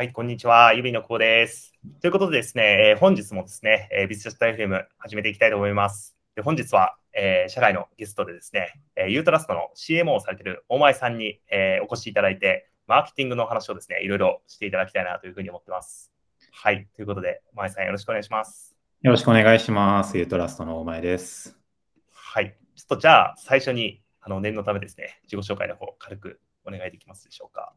はい、こんにちは。ゆびのこうです。ということでですね、えー、本日もですね、えー、ビズチャット FM 始めていきたいと思います。で本日は、えー、社外のゲストでですね、えー、ユートラストの CMO をされている大前さんに、えー、お越しいただいて、マーケティングの話をですね、いろいろしていただきたいなというふうに思ってます。はい、ということで、大前さんよろしくお願いします。よろしくお願いします。ユートラストの大前です。はい、ちょっとじゃあ最初にあの念のためですね、自己紹介の方軽くお願いできますでしょうか。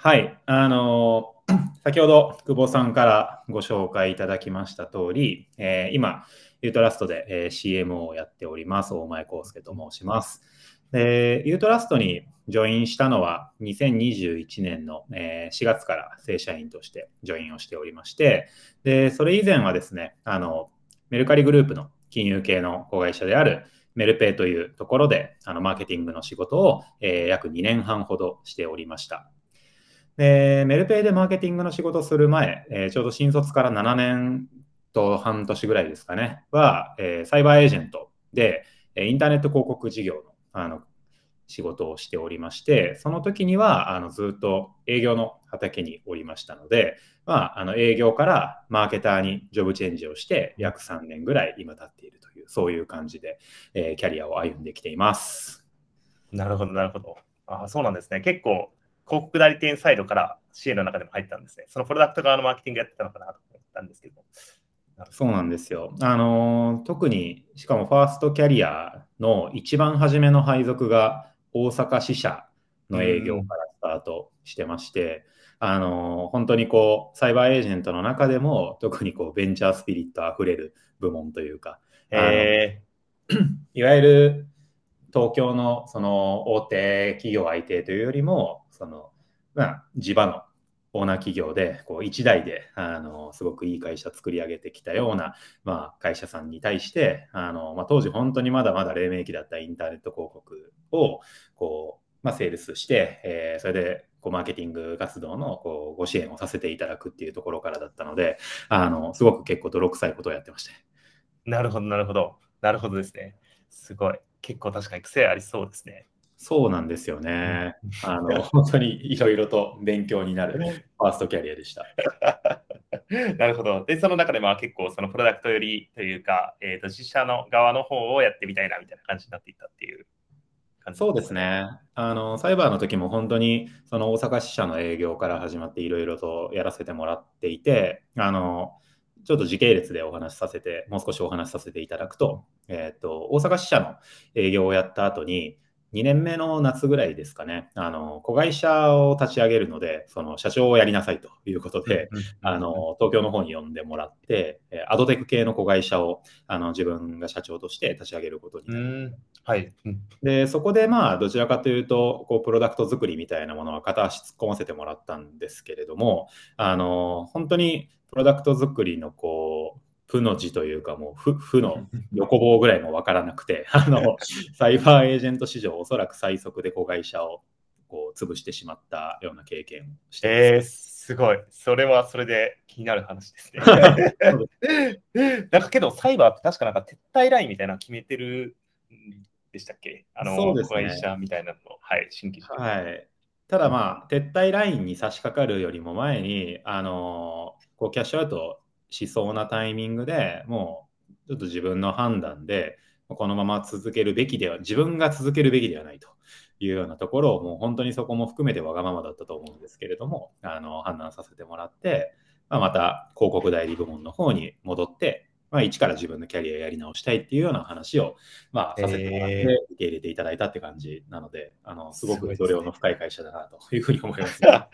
はい、あの 先ほど久保さんからご紹介いただきました通り、えー、今、ユートラストで、えー、CM をやっております、大前康介と申します。でユートラストにジョインしたのは2021年の、えー、4月から正社員としてジョインをしておりまして、でそれ以前はですねあの、メルカリグループの金融系の子会社であるメルペイというところであのマーケティングの仕事を、えー、約2年半ほどしておりました。で、メルペイでマーケティングの仕事をする前、えー、ちょうど新卒から7年と半年ぐらいですかね、は、えー、サイバーエージェントで、インターネット広告事業のあの仕事をしておりまして、その時にはあのずっと営業の畑におりましたので、まあ、あの営業からマーケターにジョブチェンジをして約3年ぐらい今経っているという、そういう感じで、えー、キャリアを歩んできています。なるほど、なるほど。あそうなんですね。結構広告代理店サイドから支援の中でも入ったんですね。そのプロダクト側のマーケティングやってたのかなと思ったんですけど。そうなんですよ。あの特に、しかもファーストキャリアの一番初めの配属が大阪支社の営業からスタートしてまして、あの本当にこう、サイバーエージェントの中でも特にこうベンチャースピリットあふれる部門というか、えー、いわゆる東京のその大手企業相手というよりも、その、まあ、地場のオーナー企業で、こう、一代で、あの、すごくいい会社作り上げてきたような、まあ、会社さんに対して、あの、まあ、当時本当にまだまだ黎明期だったインターネット広告を、こう、まあ、セールスして、えー、それで、こう、マーケティング活動の、こう、ご支援をさせていただくっていうところからだったので、あの、すごく結構泥臭いことをやってました。なるほど、なるほど。なるほどですね。すごい。結構確かに癖ありそうですね。そうなんですよね。あの 本当にいろいろと勉強になるファーストキャリアでした。なるほど。で、その中でまあ結構そのプロダクトよりというか、えー、と自社の側の方をやってみたいなみたいな感じになっていったっていう感じ、ね、そうですね。あのサイバーの時も本当にその大阪支社の営業から始まっていろいろとやらせてもらっていて、あのちょっと時系列でお話しさせて、もう少しお話しさせていただくと、えっ、ー、と、大阪支社の営業をやった後に、2年目の夏ぐらいですかね、あの子会社を立ち上げるので、その社長をやりなさいということで、あの東京の方に呼んでもらって、アドテク系の子会社をあの自分が社長として立ち上げることになりはい、でそこで、まあ、どちらかというとこう、プロダクト作りみたいなものは片足突っ込ませてもらったんですけれども、あの本当にプロダクト作りのこう負の字というか、もう負負の横棒ぐらいもわからなくて、あの、サイバーエージェント史上おそらく最速で子会社をこう潰してしまったような経験をしてます。えー、すごい。それはそれで気になる話ですね。なんかけど、サイバーって確かなんか撤退ラインみたいなの決めてるでしたっけ？あの、そうですね、子会社みたいなのはい、新規はい。ただまあ、撤退ラインに差し掛かるよりも前に、あのこうキャッシュアウトしそうなタイミングでもうちょっと自分の判断でこのまま続けるべきでは自分が続けるべきではないというようなところをもう本当にそこも含めてわがままだったと思うんですけれどもあの判断させてもらって、まあ、また広告代理部門の方に戻って、まあ、一から自分のキャリアやり直したいっていうような話を、まあ、させてもらって受け入れていただいたって感じなので、あのすごく度量の深い会社だなというふうに思います。な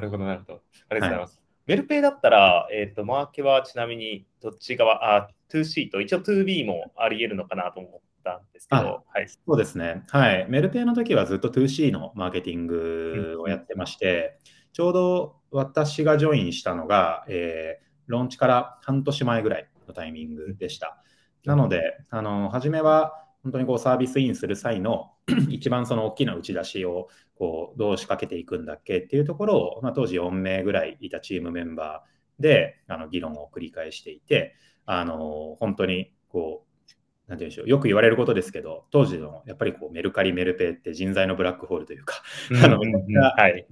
るほど、なるほど。ありがとうございます。はいメルペイだったら、えっ、ー、と、マーケはちなみにどっち側、あ、2C と一応 2B もあり得るのかなと思ったんですけど、はい。そうですね。はい。メルペイの時はずっと 2C のマーケティングをやってまして、うん、ちょうど私がジョインしたのが、えー、ローンチから半年前ぐらいのタイミングでした。なので、あの、初めは本当にこうサービスインする際の 一番その大きな打ち出しをこうどう仕掛けていくんだっけっていうところを、まあ、当時4名ぐらいいたチームメンバーであの議論を繰り返していてあの本当にこうなんて言うんでしょう、よく言われることですけど、当時のやっぱりこうメルカリ、メルペイって人材のブラックホールというか、あの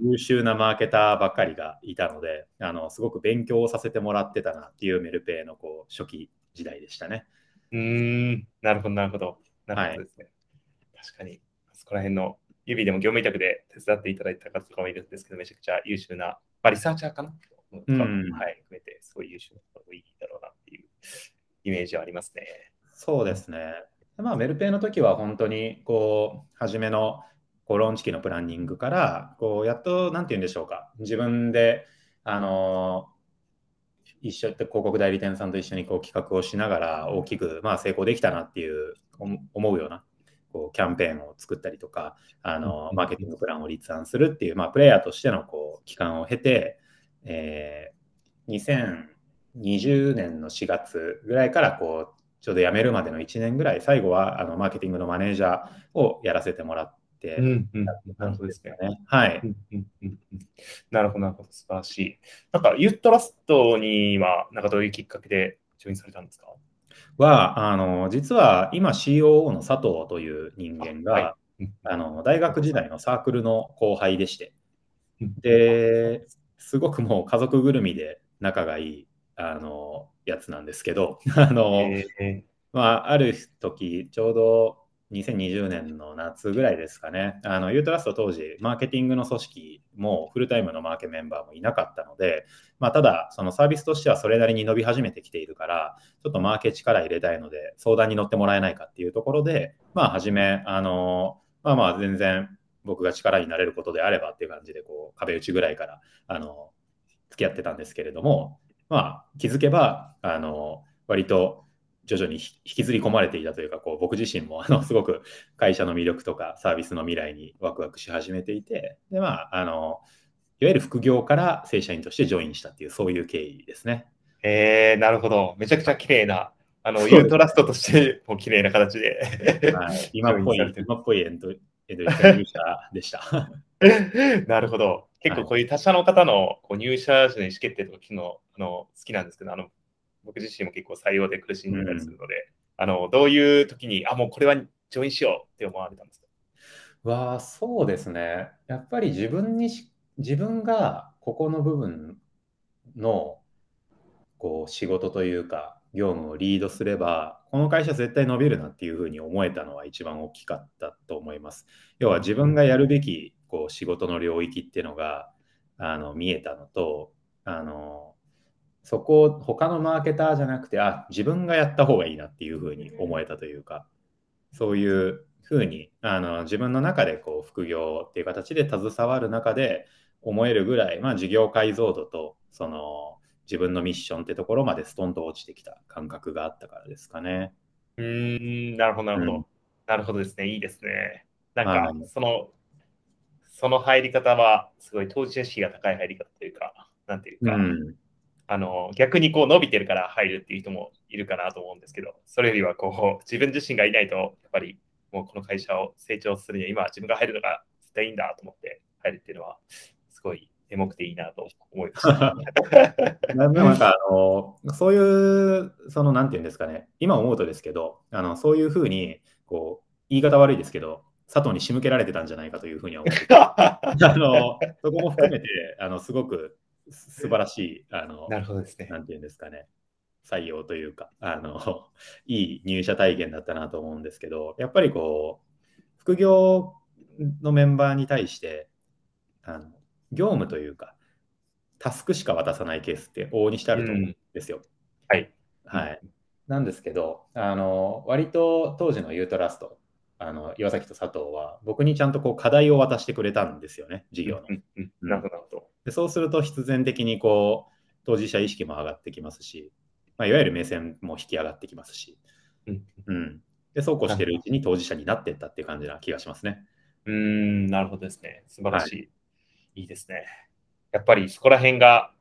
優秀なマーケターばっかりがいたので、あのすごく勉強をさせてもらってたなっていうメルペイのこう初期時代でしたね。うん、なるほど、なるほど。なるほどですね。はい、確かに、そこら辺の指でも業務委託で手伝っていただいた方とかもいるんですけど、めちゃくちゃ優秀な、まあ、リサーチャーかな、うん、はい、含めて、すごい優秀な方がいいだろうなっていうイメージはありますね。そうですね。まあ、メルペイの時は本当に、こう、初めのこうローンチ期のプランニングから、こう、やっと、なんて言うんでしょうか、自分で、あの一緒って広告代理店さんと一緒にこう企画をしながら大きく、まあ、成功できたなっていう思うようなこうキャンペーンを作ったりとかあのマーケティングプランを立案するっていう、まあ、プレイヤーとしてのこう期間を経て、えー、2020年の4月ぐらいからこうちょうど辞めるまでの1年ぐらい、最後はあのマーケティングのマネージャーをやらせてもらって、うんうん、なるほどですね。はい、なるほど、なるほど、素晴らしい。なんか、ユートラストには、なんかどういうきっかけでジョインされたんですか？は、あの実は今 COO の佐藤という人間が、あはい、あの大学時代のサークルの後輩でして、で、すごくもう家族ぐるみで仲がいいあのやつなんですけど、あの、えー、まあ、ある時、ちょうど2020年の夏ぐらいですかね、あのユートラスト当時、マーケティングの組織もフルタイムのマーケメンバーもいなかったので、まあ、ただ、そのサービスとしてはそれなりに伸び始めてきているから、ちょっとマーケ力入れたいので、相談に乗ってもらえないかっていうところで、まあ、初め、あのまあまあ、全然僕が力になれることであればっていう感じで、こう、壁打ちぐらいから、あの付き合ってたんですけれども、まあ、気づけば、あの、割と徐々に引きずり込まれていたというか、こう僕自身もあの すごく会社の魅力とかサービスの未来にワクワクし始めていて、で、まあ、あの、いわゆる副業から正社員としてジョインしたっていう、そういう経緯ですね。えー、なるほど。めちゃくちゃ綺麗な、あの、ユートラストとしても綺麗な形ではい、今っぽい、今っぽいエンドエンド入社でした。なるほど。結構こういう他社の方のこう入社時の意思決定とか聞くのあの好きなんですけど、あの僕自身も結構採用で苦しんでたりするので、うん、あのどういう時に、あ、もうこれはジョインしようって思われたんですか？わあ、そうですね。やっぱり自分にし自分がここの部分のこう仕事というか、業務をリードすれば、この会社絶対伸びるなっていうふうに思えたのは一番大きかったと思います。要は自分がやるべきこう仕事の領域っていうのがあの見えたのと、あのそこを他のマーケターじゃなくて、あ、自分がやった方がいいなっていうふうに思えたというか、そういうふうにあの自分の中でこう副業っていう形で携わる中で思えるぐらい、まあ、事業解像度とその自分のミッションってところまでストンと落ちてきた感覚があったからですかね。うん、なるほど、なるほど。うん、なるほどですね。いいですね。なんか、その、その入り方は、すごい当事者意識が高い入り方というか、なんていうか、うん、あの、逆にこう伸びてるから入るっていう人もいるかなと思うんですけど、それよりはこう、自分自身がいないと、やっぱりもうこの会社を成長するには、今自分が入るのが絶対いいんだと思って入るっていうのは、すごいエモくていいなと思いました。なんかあのそういう、そのなんていうんですかね、今思うとですけど、あのそういうふうにこう、言い方悪いですけど、佐藤に仕向けられてたんじゃないかというふうには思って あのそこも含めて、あのすごく素晴らしい、あのなるほどですね。なんていうんですかね、採用というか、あの いい入社体験だったなと思うんですけど、やっぱりこう、副業のメンバーに対して、あの業務というか、タスクしか渡さないケースって往々にしてあると思うんですよ。うん、はい。はい。なんですけど、あの、割と当時のユートラスト、あの岩崎と佐藤は僕にちゃんとこう課題を渡してくれたんですよね、事業の。なるほど。でそうすると必然的にこう当事者意識も上がってきますし、まあ、いわゆる目線も引き上がってきますし、うん、うん、でそうこうしてるうちに当事者になっていったっていう感じな気がしますね。うん、なるほどですね。素晴らしい。はいいいですね。やっぱりそこら辺が、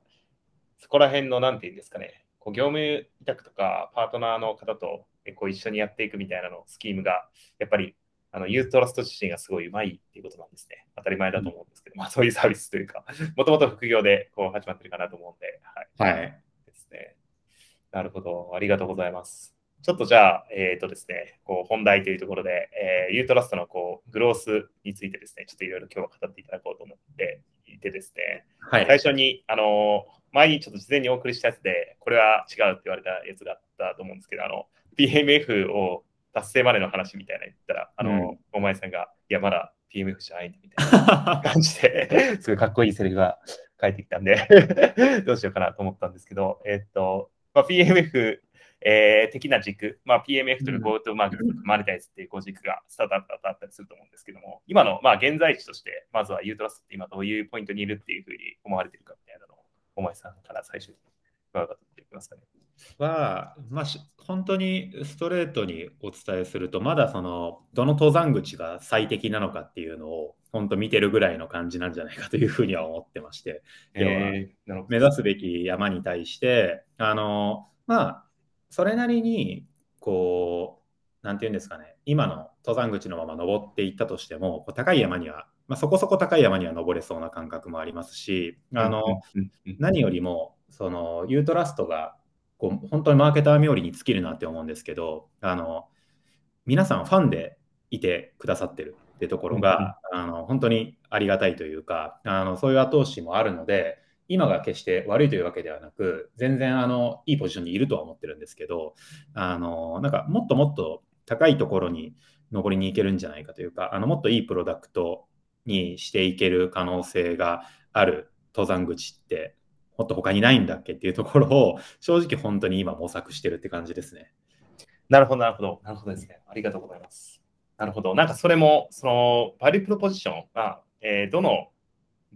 そこら辺の、なんていうんですかね、こう業務委託とかパートナーの方とこう一緒にやっていくみたいなのスキームが、やっぱりあのユートラスト自身がすごいうまいっていうことなんですね。当たり前だと思うんですけど、うん、まあそういうサービスというか、もともと副業でこう始まってるかなと思うんで、はい。はい、ですね。なるほど。ありがとうございます。ちょっとじゃあ、えっ、ー、とですね、こう本題というところで、えー、ユートラストのこうグロースについてですね、ちょっといろいろ今日は語っていただこうと思っていてですね、はい、最初に、あの、前にちょっと事前にお送りしたやつで、これは違うって言われたやつがあったと思うんですけど、あの、PMF を達成までの話みたいな言ったら、あの、うん、お前さんが、いや、まだ PMF じゃないんだみたいな 感じで、すごいかっこいいセリフが返ってきたんで どうしようかなと思ったんですけど、えっと、まあ、PMF えー、的な軸、まあ、PMF とか GoTo マーケットとかマネタイズっていう軸がスタートアップだとあったりすると思うんですけども、今のまあ現在地として、まずはユートラストって今どういうポイントにいるっていうふうに思われてるかみたいなのを、お前さんから最初に伺っていきますかね。は、まあ、本当にストレートにお伝えすると、まだそのどの登山口が最適なのかっていうのを本当見てるぐらいの感じなんじゃないかというふうには思ってまして、えー、目指すべき山に対して、あのまあ、それなりに、こう、なんていうんですかね、今の登山口のまま登っていったとしても、こう高い山には、まあ、そこそこ高い山には登れそうな感覚もありますし、あの、何よりも、その、ユートラストが、こう、本当にマーケター冥利に尽きるなって思うんですけど、あの、皆さんファンでいてくださってるってところが、あの本当にありがたいというかあのそういう後押しもあるので今が決して悪いというわけではなく、全然あのいいポジションにいるとは思ってるんですけど、あのなんかもっともっと高いところに登りに行けるんじゃないかというか、あのもっといいプロダクトにしていける可能性がある登山口って、もっと他にないんだっけっていうところを、正直本当に今模索してるって感じですね。なるほど、なるほど。なるほどですね。ありがとうございます。なるほど。なんかそれも、その、バリュープロポジションが、えー、どの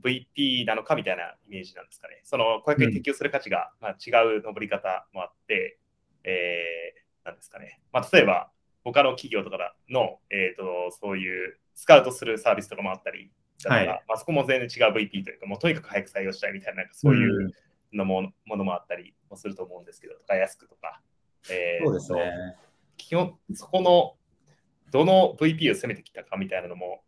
VP なのかみたいなイメージなんですかね。その顧客に適用する価値が、まあ、違う登り方もあって、えー、なんですかね。まあ、例えば、他の企業とかの、えーと、そういうスカウトするサービスとかもあったりだから、はい、まあ、そこも全然違う VP というか、もうとにかく早く採用したいみたいな、なんかそういうのも,、ものもあったりもすると思うんですけど、とか安くとか。えー、そうですね。基本、そこのどの VP を攻めてきたかみたいなのも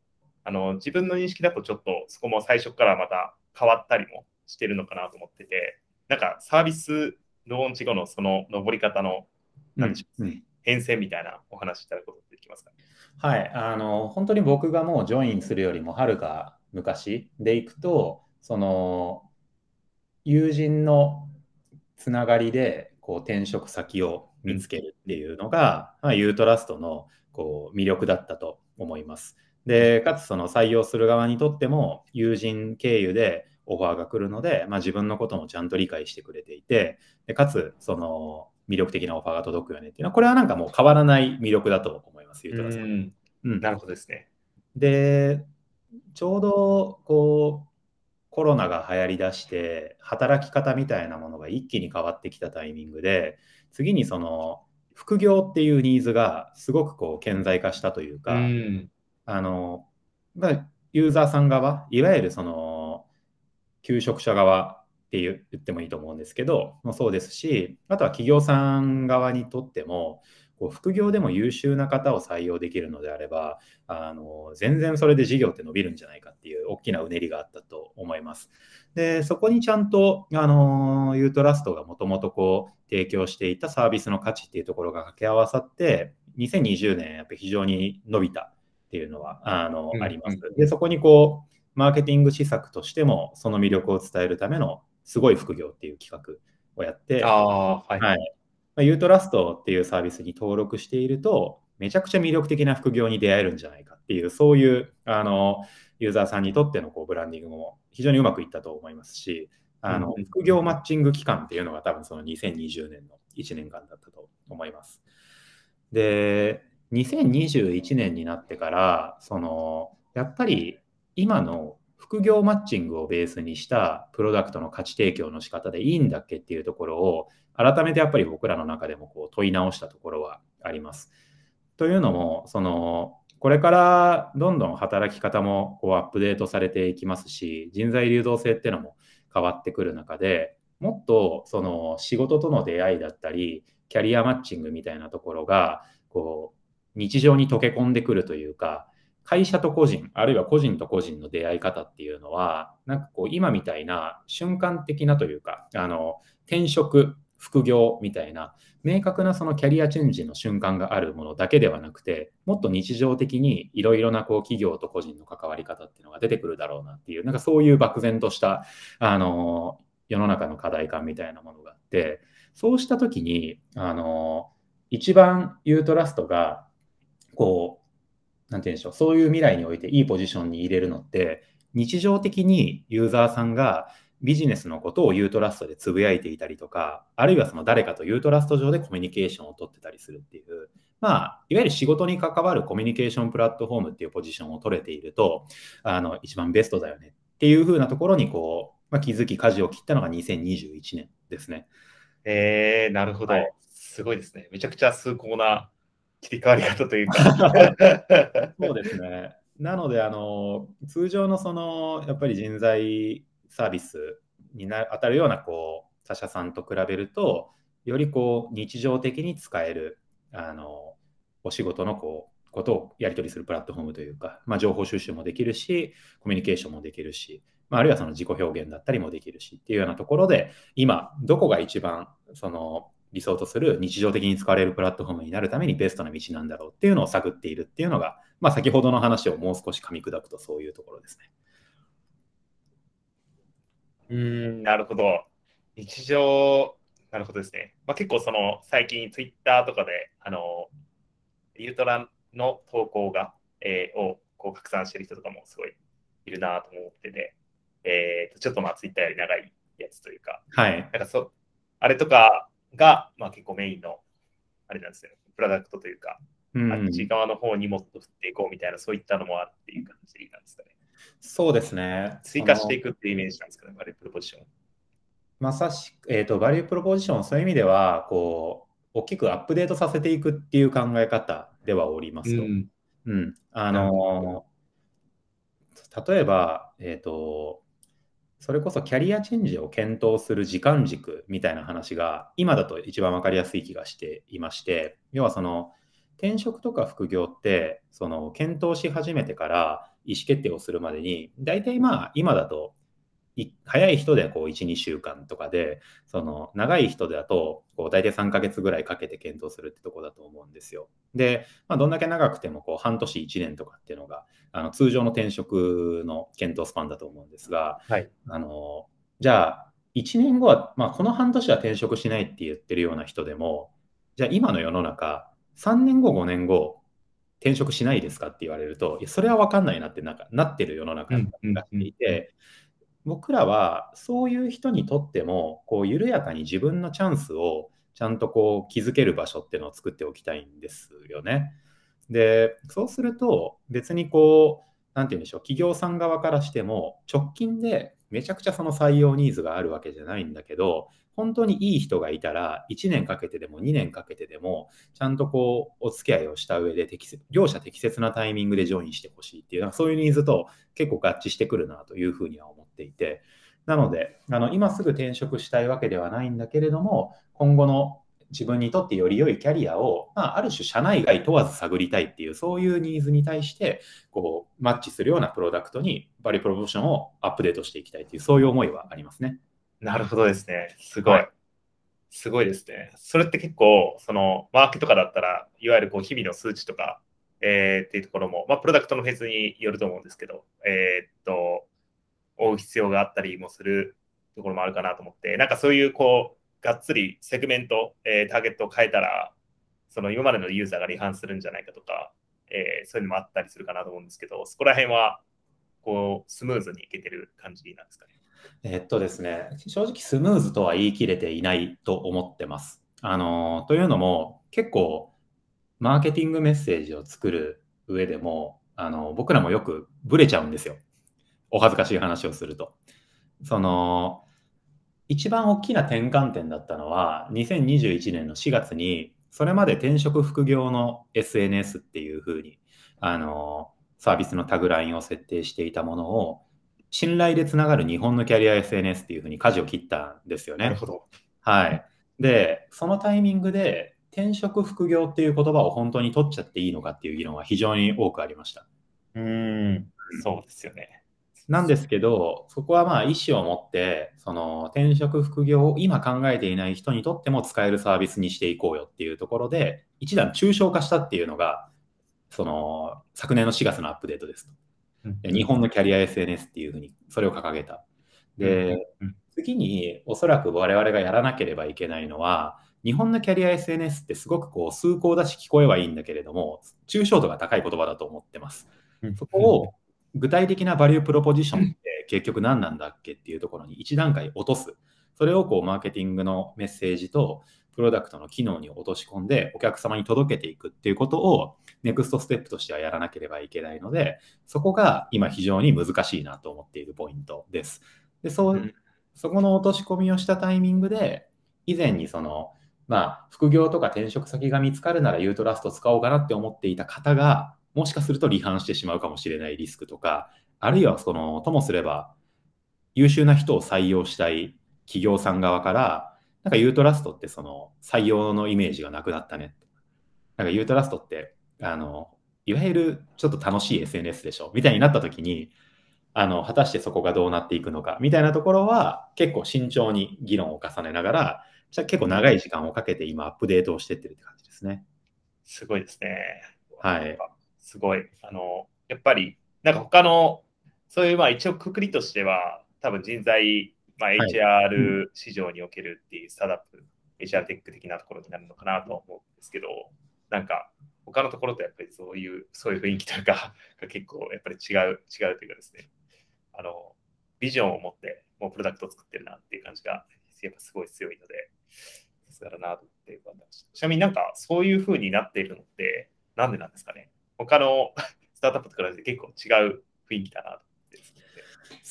あの自分の認識だとちょっとそこも最初からまた変わったりもしてるのかなと思ってて、なんかサービスローンチ後のその登り方の、なんでしょう、うん、変遷みたいなお話いただくことできますか、ね、はい、あの本当に僕がもうジョインするよりもはるか昔でいくと、その友人のつながりでこう転職先を見つけるっていうのが、まあ、ユートラストのこう魅力だったと思います。で、かつその採用する側にとっても友人経由でオファーが来るので、まあ、自分のこともちゃんと理解してくれていて、でかつその魅力的なオファーが届くよねっていうのは、これはなんかもう変わらない魅力だと思います、ゆうたらさん。うん、なるほどですね。で、ちょうどこう、コロナが流行りだして、働き方みたいなものが一気に変わってきたタイミングで、次にその副業っていうニーズがすごくこう顕在化したというか、うんあの、まあ、ユーザーさん側、いわゆるその、求職者側って言ってもいいと思うんですけど、もそうですし、あとは企業さん側にとっても、こう副業でも優秀な方を採用できるのであればあの全然それで事業って伸びるんじゃないかっていう大きなうねりがあったと思います。でそこにちゃんとあのユートラストがもともとこう提供していたサービスの価値っていうところが掛け合わさって2020年やっぱり非常に伸びたっていうのはあの、うん、あります。で、そこにこう、マーケティング施策としても、その魅力を伝えるためのすごい副業っていう企画をやって、あはい、はい、まあ、ユートラストっていうサービスに登録していると、めちゃくちゃ魅力的な副業に出会えるんじゃないかっていう、そういうあのユーザーさんにとってのこうブランディングも非常にうまくいったと思いますし、あの副業マッチング期間っていうのが多分その2020年の1年間だったと思います。で、2021年になってから、その、やっぱり今の副業マッチングをベースにしたプロダクトの価値提供の仕方でいいんだっけっていうところを改めてやっぱり僕らの中でもこう問い直したところはあります。というのも、そのこれからどんどん働き方もこうアップデートされていきますし、人材流動性っていうのも変わってくる中でもっとその仕事との出会いだったり、キャリアマッチングみたいなところがこう日常に溶け込んでくるというか、会社と個人、あるいは個人と個人の出会い方っていうのは、なんかこう今みたいな瞬間的なというか、あの転職、副業みたいな明確なそのキャリアチェンジの瞬間があるものだけではなくてもっと日常的にいろいろなこう企業と個人の関わり方っていうのが出てくるだろうなっていうなんかそういう漠然としたあの世の中の課題感みたいなものがあってそうした時にあの一番ユートラストがこうなんて言うんでしょうそういう未来においていいポジションに入れるのって日常的にユーザーさんがビジネスのことをユートラストでつぶやいていたりとか、あるいはその誰かとユートラスト上でコミュニケーションを取ってたりするっていう、まあ、いわゆる仕事に関わるコミュニケーションプラットフォームっていうポジションを取れていると、あの、一番ベストだよねっていう風なところにこう、まあ、気づき、舵を切ったのが2021年ですね。えー、なるほど、はい。すごいですね。めちゃくちゃ崇高な切り替わり方というか。そうですね。なので、あの、通常のその、やっぱり人材サービスにな当たるようなこう他社さんと比べるとよりこう日常的に使えるあのお仕事のこうことをやり取りするプラットフォームというか、まあ、情報収集もできるしコミュニケーションもできるし、まあ、あるいはその自己表現だったりもできるしっていうようなところで今どこが一番その理想とする日常的に使われるプラットフォームになるためにベストな道なんだろうっていうのを探っているっていうのが、まあ、先ほどの話をもう少し噛み砕くとそういうところですね。うん、なるほど。日常、なるほどですね。まあ、結構その最近ツイッターとかで、あの、ユートラの投稿が、えー、をこう拡散してる人とかもすごいいるなと思ってて、えー、ちょっとまあツイッターより長いやつというか、はい。なんかそあれとかが、まあ、結構メインの、あれなんですよ、プロダクトというか、うん、あっち側の方にもっと振っていこうみたいな、そういったのもあるっていう感じなんですかね。そうですね。追加していくっていうイメージなんですかね、バリュープロポジション。まさしく、えっ、ー、と、バリュープロポジション、そういう意味では、こう、大きくアップデートさせていくっていう考え方ではおりますと。うん。うん、あの例えば、えっ、ー、と、それこそキャリアチェンジを検討する時間軸みたいな話が今だと一番分かりやすい気がしていまして、要はその転職とか副業ってその検討し始めてから意思決定をするまでに、大体まあ今だと、早い人でこう1、2週間とかで、その長い人だとこう大体3ヶ月ぐらいかけて検討するってとこだと思うんですよ。で、まあ、どんだけ長くてもこう半年、1年とかっていうのがあの通常の転職の検討スパンだと思うんですが、はい、あのじゃあ1年後は、まあ、この半年は転職しないって言ってるような人でも、じゃあ今の世の中、3年後、5年後、転職しないですかって言われると、いやそれは分かんないなってなんかなってる世の中になっていて、僕らはそういう人にとっても、こう緩やかに自分のチャンスをちゃんとこう築ける場所っていうのを作っておきたいんですよね。で、そうすると別にこう、なんて言うんでしょう、企業さん側からしても直近でめちゃくちゃその採用ニーズがあるわけじゃないんだけど、本当にいい人がいたら、1年かけてでも2年かけてでも、ちゃんとこう、お付き合いをした上で適切、両者適切なタイミングでジョインしてほしいっていう、そういうニーズと結構合致してくるなというふうには思っていて、なので、あの今すぐ転職したいわけではないんだけれども、今後の自分にとってより良いキャリアを、まあ、ある種社内外問わず探りたいっていう、そういうニーズに対して、こう、マッチするようなプロダクトにバリプロモーションをアップデートしていきたいっていう、そういう思いはありますね。なるほどですね。すごい。はい、すごいですね。それって結構、その、マーケとかだったら、いわゆるこう日々の数値とか、えー、っていうところも、まあ、プロダクトのフェーズによると思うんですけど、えー、っと、追う必要があったりもするところもあるかなと思って、なんかそういう、こう、がっつりセグメント、えー、ターゲットを変えたら、その今までのユーザーが離反するんじゃないかとか、えー、そういうのもあったりするかなと思うんですけど、そこら辺はこうスムーズにいけてる感じなんですかね？えっとですね、正直スムーズとは言い切れていないと思ってます。あのというのも、結構、マーケティングメッセージを作る上でも、あの僕らもよくブレちゃうんですよ。お恥ずかしい話をすると。その、一番大きな転換点だったのは、2021年の4月に、それまで転職副業の SNS っていうふうに、あの、サービスのタグラインを設定していたものを、信頼でつながる日本のキャリア SNS っていうふうに舵を切ったんですよね。なるほど。はい。で、そのタイミングで、転職副業っていう言葉を本当に取っちゃっていいのかっていう議論は非常に多くありました。うん、そうですよね。なんですけど、そこはまあ意思を持って、その転職副業を今考えていない人にとっても使えるサービスにしていこうよっていうところで、一段抽象化したっていうのが、その昨年の4月のアップデートですと。日本のキャリア SNS っていうふうに、それを掲げた。で、次におそらく我々がやらなければいけないのは、日本のキャリア SNS ってすごくこう崇高だし聞こえはいいんだけれども、抽象度が高い言葉だと思ってます。そこを具体的なバリュープロポジションって結局何なんだっけっていうところに一段階落とす。それをこうマーケティングのメッセージとプロダクトの機能に落とし込んでお客様に届けていくっていうことをネクストステップとしてはやらなければいけないので、そこが今非常に難しいなと思っているポイントです。で、そう、そこの落とし込みをしたタイミングで、以前にその、まあ、副業とか転職先が見つかるならユートラスト使おうかなって思っていた方が、もしかすると離反してしまうかもしれないリスクとか、あるいはその、ともすれば、優秀な人を採用したい企業さん側から、なんかユートラストってその採用のイメージがなくなったね。なんかユートラストって、あの、いわゆるちょっと楽しい SNS でしょみたいになった時に、あの、果たしてそこがどうなっていくのかみたいなところは結構慎重に議論を重ねながら、じゃ結構長い時間をかけて今アップデートをしてってるって感じですね。すごいですね。はい。すごい。あの、やっぱり、なんか他の、そういうまあ一応くくりとしては、多分人材、まあ、HR 市場におけるっていうスタートアップ、HR テック的なところになるのかなと思うんですけど、なんか他のところとやっぱりそういう、そういう雰囲気というか、が結構やっぱり違う、違うというかですね、あの、ビジョンを持ってもうプロダクトを作ってるなっていう感じが、やっぱすごい強いので、さすがだなと思って。ちなみになんかそういう風になっているのって、なんでなんですかね？他の スタートアップと比べて結構違う雰囲気だなと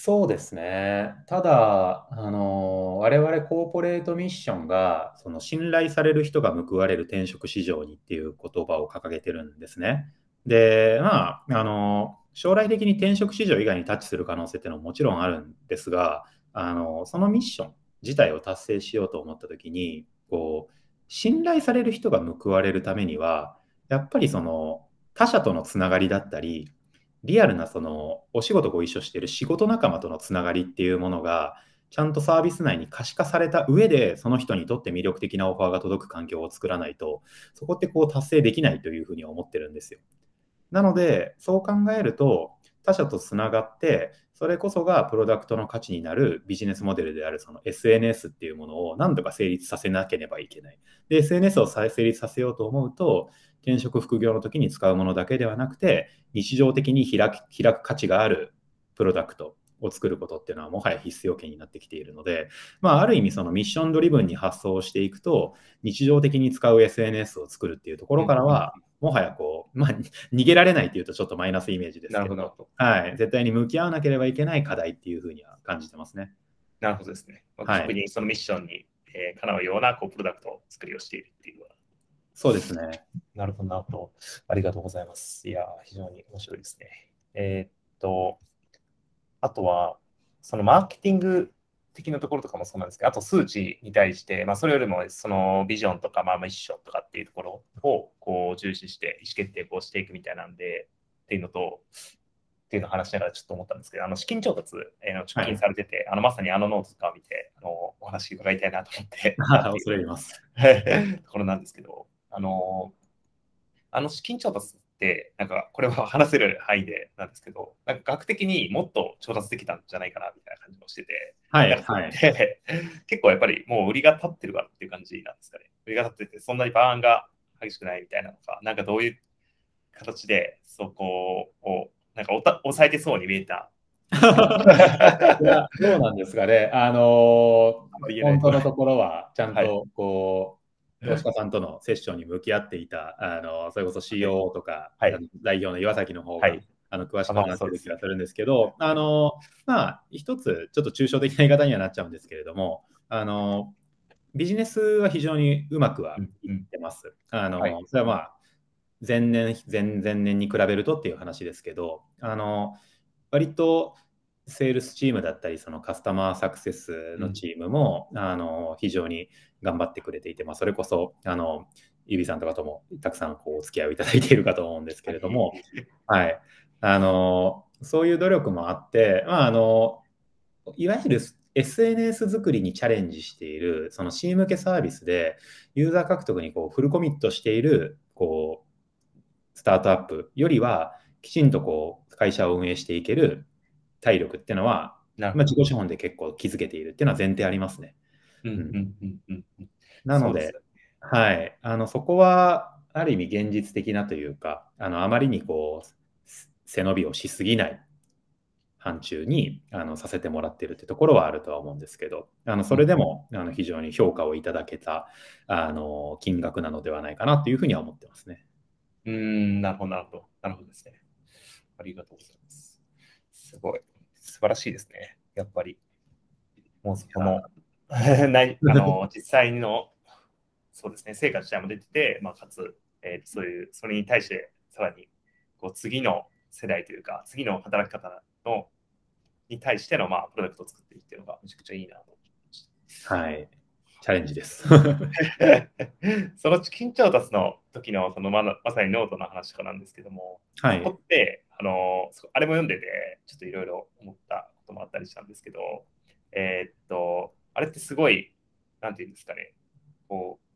そうですね。ただ、あの我々コーポレートミッションが、その信頼される人が報われる転職市場にっていう言葉を掲げてるんですね。で、まあ、あの将来的に転職市場以外にタッチする可能性っていうのはもちろんあるんですが、あのそのミッション自体を達成しようと思ったときに、こう、信頼される人が報われるためには、やっぱりその他者とのつながりだったり、リアルなそのお仕事ご一緒してる仕事仲間とのつながりっていうものが、ちゃんとサービス内に可視化された上で、その人にとって魅力的なオファーが届く環境を作らないと、そこってこう達成できないというふうに思ってるんですよ。なので、そう考えると、他者とつながって、それこそがプロダクトの価値になるビジネスモデルであるその SNS っていうものを何とか成立させなければいけない。で、SNS を成立させようと思うと、転職副業の時に使うものだけではなくて、日常的に開く開く価値があるプロダクトを作ることっていうのはもはや必須要件になってきているので、まあ、ある意味そのミッションドリブンに発想していくと、日常的に使う SNS を作るっていうところからは、もはやこう、まあ、逃げられないっていうとちょっとマイナスイメージですけど、どはい、絶対に向き合わなければいけない課題っていうふうには感じてますね。なるほどですね。まあ、特にそのミッションに、えー、かなうようなこうプロダクトを作りをしているっていうそうですね。なるほどなと。ありがとうございます。いや、非常に面白いですね。えー、っと、あとは、そのマーケティング的なところとかもそうなんですけど、あと数値に対して、まあ、それよりもそのビジョンとか、まあ、ミッションとかっていうところをこう重視して意思決定をしていくみたいなんで、っていうのと、っていうのを話しながらちょっと思ったんですけど、あの資金調達、えー、貯金されてて、はい、あのまさにあのノートとかを見て、あのお話伺いたいなと思って、恐れ入ります。ところなんですけど、あの、あの資金調達なんかこれは話せる範囲でなんですけど、なんか学的にもっと調達できたんじゃないかなみたいな感じもしてて、はい、はい、結構やっぱりもう売りが立ってるからっていう感じなんですかね。売りが立ってて、そんなにバーンが激しくないみたいなのか、なんかどういう形でそこをなんかおた抑えてそうに見えた。いやそうなんですかね。あのー、本当のところはちゃんとこう、はい投資家さんとのセッションに向き合っていた、あのそれこそ COO とか、はい、代表の岩崎の方が、はい、あの詳しく話してる気がするんですけど、あのまあ、一つ、ちょっと抽象的な言い方にはなっちゃうんですけれども、あのビジネスは非常にうまくはいってます。うん、あの、はい、それはまあ、前年、前々年に比べるとっていう話ですけど、あの割とセールスチームだったり、そのカスタマーサクセスのチームも、うん、あの非常に頑張ってくれていて、まあ、それこそ、あの、ゆびさんとかともたくさんこうお付き合いをいただいているかと思うんですけれども、はい。あの、そういう努力もあって、まあ、あのいわゆる SNS 作りにチャレンジしている、その C 向けサービスで、ユーザー獲得にこうフルコミットしているこうスタートアップよりは、きちんとこう会社を運営していける体力っていうのは、まあ、自己資本で結構築けているっていうのは前提ありますね。なので、はい、あのそこはある意味現実的なというか、あのあまりにこう背伸びをしすぎない範疇にあのさせてもらっているというところはあるとは思うんですけど、あのそれでもあの非常に評価をいただけたあの金額なのではないかなというふうには思ってますね。うん、なるほど、なるほど。なるほどですね。ありがとうございます。すごい。素晴らしいですね。やっぱり。もうそこの、ない あの実際の、そうですね、成果自体も出てて、まあ、かつ、えー、そういう、それに対してさらにこう次の世代というか、次の働き方のに対しての、まあ、プロダクトを作っていくっていうのがめちゃくちゃいいなと思いました。はい。チャレンジです。その資金調達の時のそのままさにノートの話とかなんですけども、はい、ここってあのあれも読んでてちょっといろいろ思ったこともあったりしたんですけど、えー、っと、あれってすごい、なんていうんですかね、こう、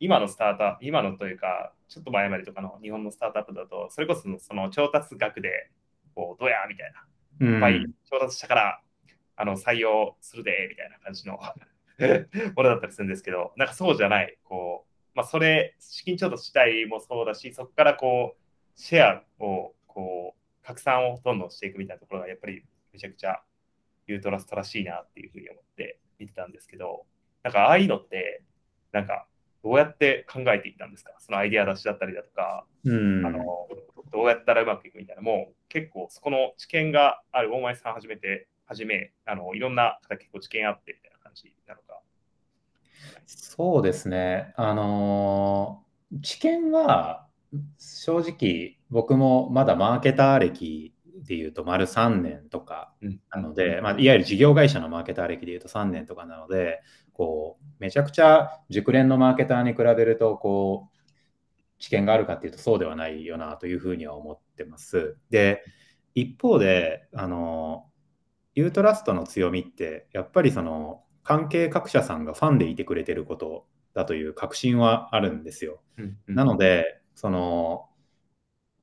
今のスタートアップ、今のというか、ちょっと前までとかの日本のスタートアップだと、それこそその調達額で、こう、どうやみたいな、いっぱい調達したから、あの採用するで、みたいな感じの ものだったりするんですけど、なんかそうじゃない、こう、まあ、それ、資金調達自体もそうだし、そこからこう、シェアを、こう、拡散をどんどんしていくみたいなところが、やっぱりめちゃくちゃユートラストらしいなっていうふうに思って見てたんですけど、なんかああいうのって、なんかどうやって考えていったんですか？そのアイデア出しだったりだとか、うん、あのどうやったらうまくいくみたいな、もう結構そこの知見がある大前さんはじめて、はじめ、あのいろんな方結構知見あってみたいな感じなのか？そうですね。あのー、知見は正直僕もまだマーケター歴でいうと丸3年とかなので、まあ、いわゆる事業会社のマーケター歴でいうと3年とかなので、こうめちゃくちゃ熟練のマーケターに比べるとこう知見があるかっていうとそうではないよなというふうには思ってます。で一方であのユートラストの強みってやっぱりその関係各社さんがファンでいてくれてることだという確信はあるんですよ。うんうん、なのでその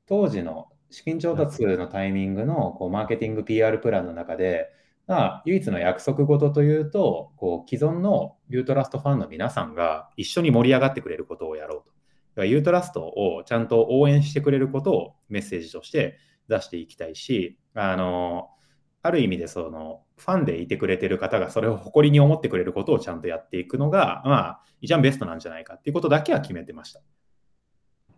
当時の資金調達のタイミングのこうマーケティング PR プランの中で、まあ、唯一の約束事というと、こう既存のユートラストファンの皆さんが一緒に盛り上がってくれることをやろうと。ユートラストをちゃんと応援してくれることをメッセージとして出していきたいし、あの、ある意味でそのファンでいてくれてる方がそれを誇りに思ってくれることをちゃんとやっていくのが、まあ、一番ベストなんじゃないかっていうことだけは決めてました。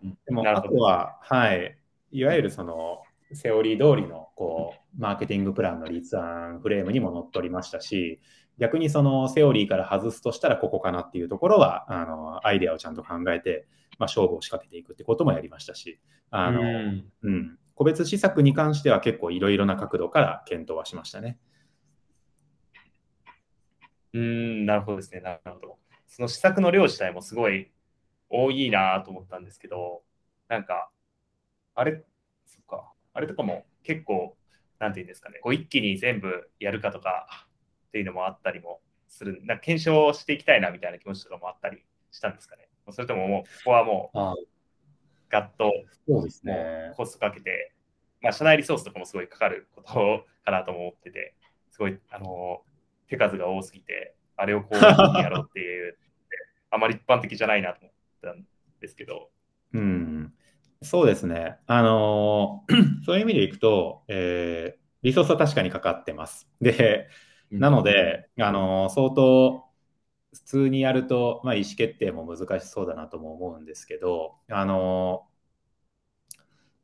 でも、あとは、はい、いわゆるそのセオリー通りのこうマーケティングプランの立案フレームにも載っ取りましたし、逆にそのセオリーから外すとしたらここかなっていうところは、あのアイデアをちゃんと考えて、まあ、勝負を仕掛けていくってこともやりましたし、あの、うん、うん、個別施策に関しては結構いろいろな角度から検討はしましたね。うん、なるほどですね。なるほど。その施策の量自体もすごい多いなと思ったんですけど、なんか、あれ、そっか、あれとかも結構、なんていうんですかね、こう一気に全部やるかとかっていうのもあったりもする、なんか検証していきたいなみたいな気持ちとかもあったりしたんですかね。それとももう、ここはもう、ガッと、そうですね。コストかけて、まあ、社内リソースとかもすごいかかることかなと思ってて、すごい、あの、手数が多すぎて、あれをこうやろうっていう、あまり一般的じゃないなとですけど。うん。そうですね。あのー、そういう意味でいくと、えー、リソースは確かにかかってます。で、なので、あのー、相当普通にやると、まあ、意思決定も難しそうだなとも思うんですけど、あの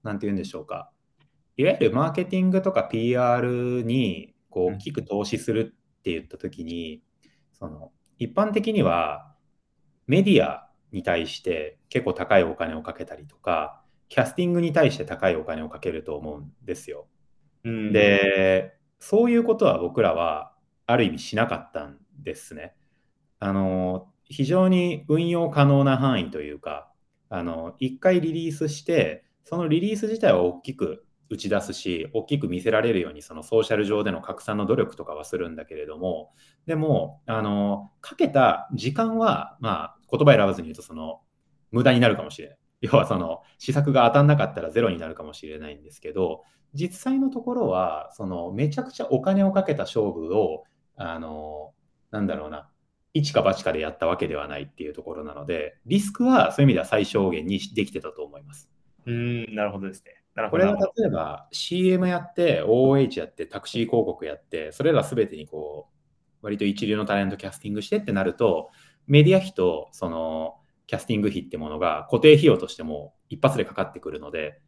なんて言うんでしょうか。いわゆるマーケティングとか PR にこう大きく投資するって言ったときに、その一般的にはメディアに対して結構高いお金をかけたりとか、キャスティングに対して高いお金をかけると思うんですよ。うん、で、そういうことは僕らはある意味しなかったんですね。あの、非常に運用可能な範囲というか、あの、一回リリースして、そのリリース自体は大きく打ち出すし、大きく見せられるように、そのソーシャル上での拡散の努力とかはするんだけれども、でも、あの、かけた時間は、まあ、言葉選ばずに言うと、その、無駄になるかもしれない。要は、その、施策が当たんなかったらゼロになるかもしれないんですけど、実際のところは、その、めちゃくちゃお金をかけた勝負を、あの、なんだろうな、一か八かでやったわけではないっていうところなので、リスクはそういう意味では最小限にできてたと思います。うん、なるほどですね。これが例えば CM やって、OH やって、タクシー広告やって、それらすべてにこう、割と一流のタレントキャスティングしてってなると、メディア費とそのキャスティング費ってものが固定費用としても一発でかかってくるので、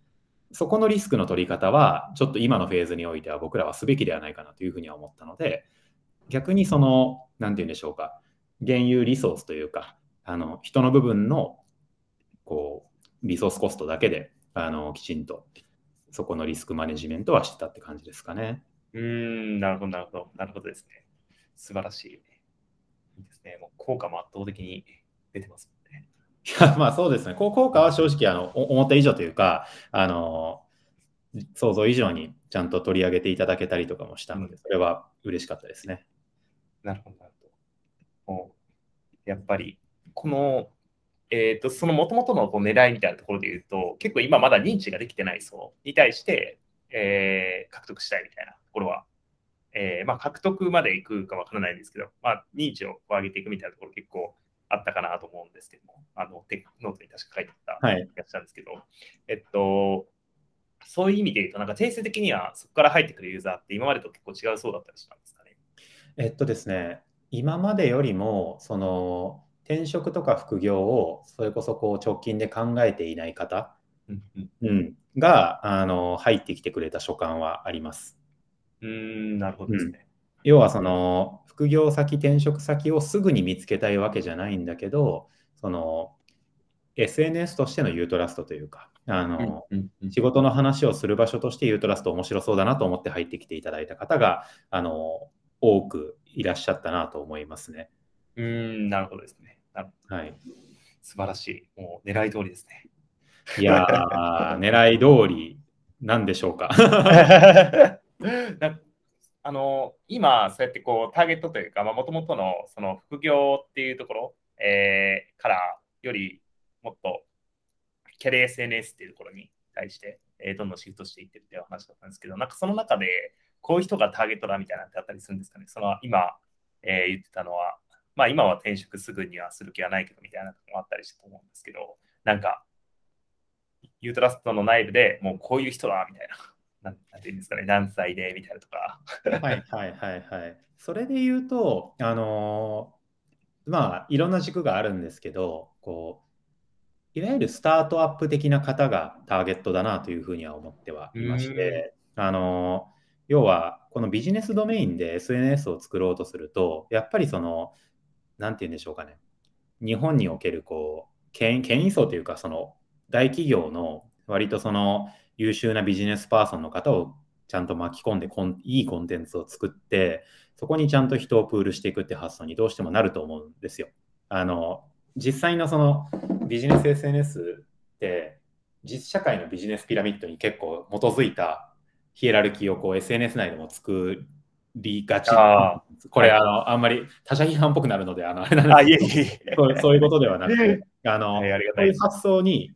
そこのリスクの取り方は、ちょっと今のフェーズにおいては僕らはすべきではないかなというふうには思ったので、逆にその、なんて言うんでしょうか、原油リソースというか、あの人の部分のこうリソースコストだけであのきちんとそこのリスクマネジメントはしてたって感じですかね。うん、なるほど、なるほど、なるほどですね。素晴らしい。いいですね。もう効果も圧倒的に出てますもんね。いや、まあそうですね。効果は正直あの思った以上というか、あの想像以上にちゃんと取り上げていただけたりとかもしたので、それは嬉しかったですね。なるほど、なるほど。もうやっぱり、このえっ、ー、と、その元々のこう狙いみたいなところで言うと、結構今まだ認知ができてない層に対して、えー、獲得したいみたいなところは、えー、まあ、獲得までいくかわからないんですけど、まあ、認知を上げていくみたいなところ結構あったかなと思うんですけども、あの、ノートに確か書いてあった気がしたんですけど、はい、えっと、そういう意味で言うと、なんか定性的にはそこから入ってくるユーザーって今までと結構違うそうだったりしたんですかね？えっとですね、今までよりも、その、転職とか副業をそれこそこう直近で考えていない方、うん、があの入ってきてくれた所感はあります。うんなるほどですね、うん、要はその副業先転職先をすぐに見つけたいわけじゃないんだけどその SNS としてのユートラストというかあの、仕事の話をする場所としてユートラスト面白そうだなと思って入ってきていただいた方があの多くいらっしゃったなと思いますね。うんなるほどですね。はい。素晴らしい。もう狙い通りですね。いやー、狙い通りなんでしょうか。あの今、そうやってこうターゲットというか、もともとのその副業っていうところ、えー、からよりもっとキャリア SNS っていうところに対して、えー、どんどんシフトしていってるっていう話だったんですけど、なんかその中でこういう人がターゲットだみたいなのってあったりするんですかね？その今、えー、言ってたのは、まあ今は転職すぐにはする気はないけどみたいなのもあったりしたと思うんですけど、なんか、ユートラストの内部でもうこういう人だみたいな、なんていうんですかね、何歳でみたいなとか。はいはいはいはい。それで言うと、あのー、まあいろんな軸があるんですけど、こう、いわゆるスタートアップ的な方がターゲットだなというふうには思ってはいまして、あのー、要はこのビジネスドメインで SNS を作ろうとすると、やっぱりそのなんて言うんでしょうかね、日本におけるこう権権威層というか、その大企業の割とその優秀なビジネスパーソンの方をちゃんと巻き込んでいいコンテンツを作って、そこにちゃんと人をプールしていくって発想にどうしてもなると思うんですよ。あの実際のそのビジネス SNS って実社会のビジネスピラミッドに結構基づいたヒエラルキーをこう SNS 内でも作りがち。これ、あの、あんまり他者批判っぽくなるので、あの、あれなんですけど、そういうことではなくて、あの、そういう発想に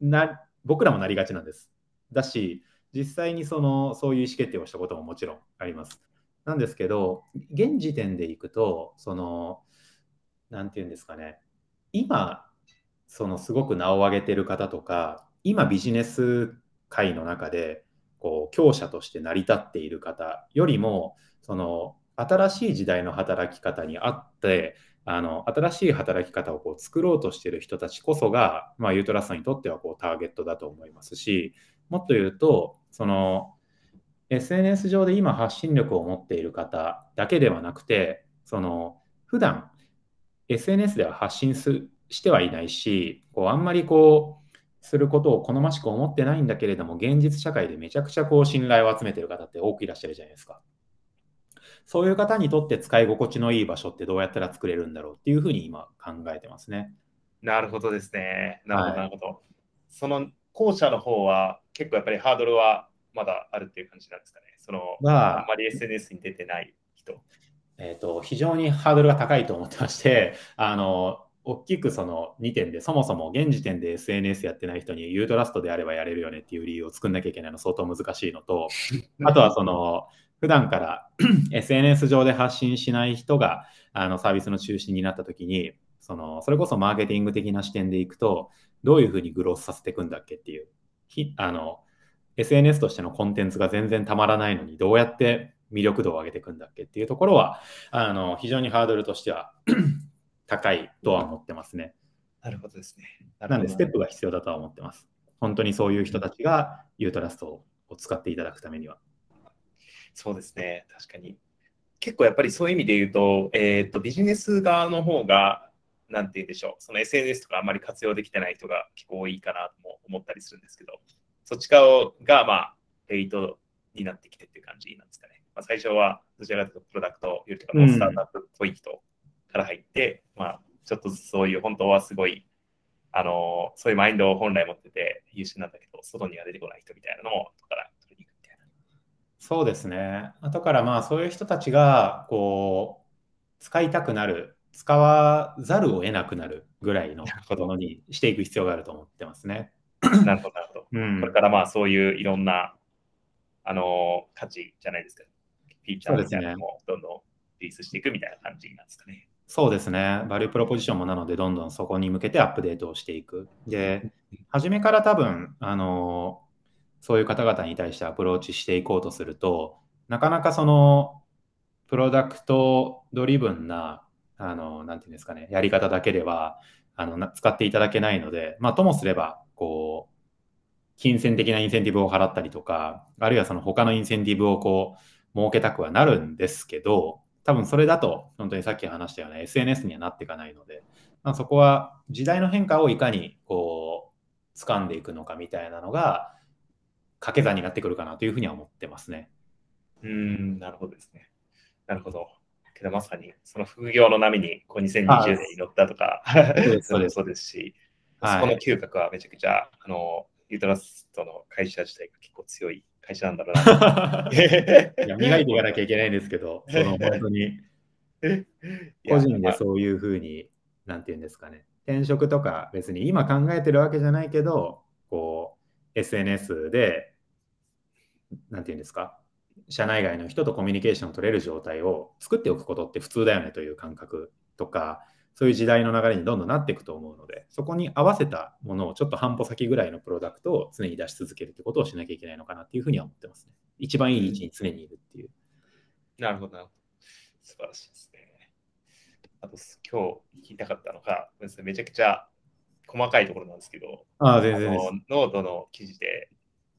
な、僕らもなりがちなんです。だし、実際にその、そういう意思決定をしたことももちろんあります。なんですけど、現時点でいくと、その、なんていうんですかね、今、そのすごく名を上げてる方とか、今ビジネス界の中で、こう強者として成り立っている方よりもその新しい時代の働き方にあってあの新しい働き方をこう作ろうとしている人たちこそが、まあ、ユートラストにとってはこうターゲットだと思いますしもっと言うとその SNS 上で今発信力を持っている方だけではなくてその普段 SNS では発信すしてはいないしこうあんまりこうすることを好ましく思ってないんだけれども、現実社会でめちゃくちゃこう信頼を集めてる方って多くいらっしゃるじゃないですか。そういう方にとって使い心地のいい場所ってどうやったら作れるんだろうっていうふうに今考えてますね。なるほどですね。なるほど、なるほど。その後者の方は、結構やっぱりハードルはまだあるっていう感じなんですかね。そのあんまり SNS に出てない人。えーと、非常にハードルが高いと思ってまして、あの大きくその2点で、そもそも現時点で SNS やってない人にユートラストであればやれるよねっていう理由を作んなきゃいけないの相当難しいのと、あとはその普段から SNS 上で発信しない人があのサービスの中心になった時に、そのそれこそマーケティング的な視点でいくと、どういうふうにグロースさせていくんだっけっていう、あの SNS としてのコンテンツが全然たまらないのに、どうやって魅力度を上げていくんだっけっていうところは、あの非常にハードルとしては 高いとは思ってますね。なるほどですね。なので、ステップが必要だとは思ってます。本当にそういう人たちがユートラストを使っていただくためには。そうですね、確かに。結構やっぱりそういう意味で言うと、えっ、ー、と、ビジネス側の方が、なんて言うんでしょう、その SNS とかあんまり活用できてない人が結構多いかなとも思ったりするんですけど、そっち側が、まあ、ペイトになってきてっていう感じなんですかね。まあ、最初は、どちらかというと、プロダクトよりとか、スタートアップっぽい人から入って、うん、まあ、ちょっとそういう、本当はすごい、あの、そういうマインドを本来持ってて優秀なんだけど、外には出てこない人みたいなのを後から取りに行くみたいな。そうですね。後からまあ、そういう人たちが、こう、使いたくなる、使わざるを得なくなるぐらいのものにしていく必要があると思ってますね。なるほど、なるほど。うん、これからまあそういういろんな、あの価値じゃないですか、フィーチャーみたいなのもどんどんリリースしていくみたいな感じなんですかね。そうですね。バリュープロポジションもなので、どんどんそこに向けてアップデートをしていく。で、初めから多分、あのそういう方々に対してアプローチしていこうとすると、なかなかその、 product driven な、あの、なんていうんですかね、やり方だけでは、あの使っていただけないので、まあ、ともすれば、こう、金銭的なインセンティブを払ったりとか、あるいはその他のインセンティブをこう、設けたくはなるんですけど、多分それだと、本当にさっき話したような SNS にはなっていかないので、まあ、そこは時代の変化をいかにこう、掴んでいくのかみたいなのが、掛け算になってくるかなというふうには思ってますね。うん、なるほどですね。なるほど。けどまさにその副業の波にこう2020年に乗ったとか、そうです そうですし、はい、そこの嗅覚はめちゃくちゃ、あの、ユートラストの会社自体が結構強い会社なんだろうな。いや磨いていかなきゃいけないんですけど、その本当に、個人でそういうふうに、なんていうんですかね、転職とか別に今考えてるわけじゃないけど、こう、SNS で、なんていうんですか、社内外の人とコミュニケーションを取れる状態を作っておくことって普通だよねという感覚とか、そういう時代の流れにどんどんなっていくと思うので、そこに合わせたものをちょっと半歩先ぐらいのプロダクトを常に出し続けるってことをしなきゃいけないのかなっていうふうには思ってますね。一番いい位置に常にいるっていう。なるほど、なるほど。素晴らしいですね。あと、今日聞きたかったのが、めちゃくちゃ細かいところなんですけど、あ全然ノートの記事で、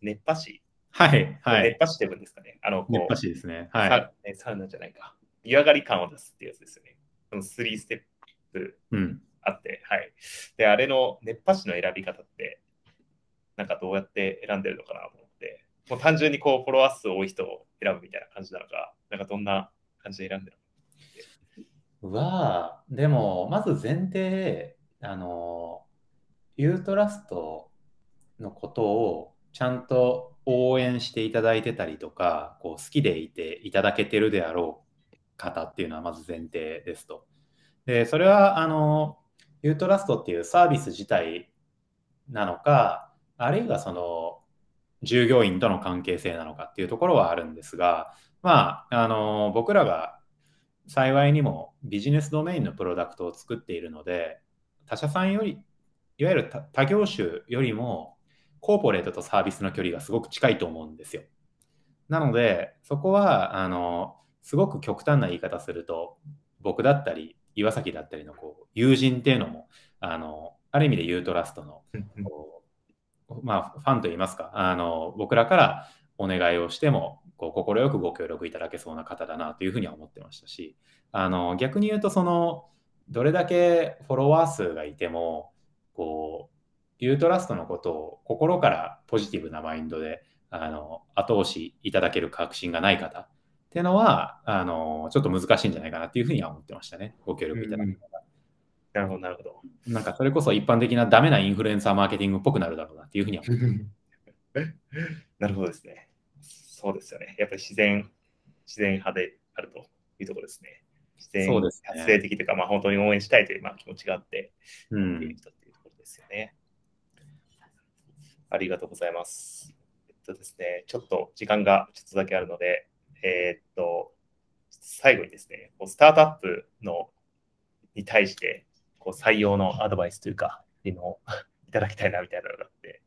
熱波師。はい、はい。熱波師って言うんですかね。あの熱波師ですね。はい。サウナじゃないか。湯上がり感を出すっていうやつですよね。その3ステップあって、うん、はい。で、あれの熱波師の選び方って、なんかどうやって選んでるのかなと思って、もう単純にこうフォロワー数多い人を選ぶみたいな感じなのか、なんかどんな感じで選んでるのは、でも、まず前提、あの、ユートラストのことをちゃんと応援していただいてたりとか、こう好きでいていただけてるであろう方っていうのはまず前提ですと。で、それは、あの、ユートラストっていうサービス自体なのか、あるいはその、従業員との関係性なのかっていうところはあるんですが、まあ、あの、僕らが幸いにもビジネスドメインのプロダクトを作っているので、他社さんより、いわゆる他業種よりも、コーポレートとサービスの距離がすごく近いと思うんですよ。なので、そこは、あの、すごく極端な言い方すると、僕だったり、岩崎だったりのこう友人っていうのも、あの、ある意味でユートラストの、まあ、ファンといいますか、あの、僕らからお願いをしても、こう、快くご協力いただけそうな方だなというふうには思ってましたし、あの、逆に言うと、その、どれだけフォロワー数がいても、こう、ユートラストのことを心からポジティブなマインドで、あの、後押しいただける確信がない方っていうのは、あの、ちょっと難しいんじゃないかなっていうふうには思ってましたね。ご協力いただくのが。なるほど、なるほど。なんかそれこそ一般的なダメなインフルエンサーマーケティングっぽくなるだろうなっていうふうには思って なるほどですね。そうですよね。やっぱり自然、自然派であるというところですね。自然発生的というか、まあ本当に応援したいという、まあ、気持ちがあって、うん、っていうところですよね。ありがとうございます。えっとですね、ちょっと時間がちょっとだけあるので、えー、っと、最後にですね、こうスタートアップのに対してこう採用のアドバイスというか、っていうのをいただきたいなみたいなのがあって、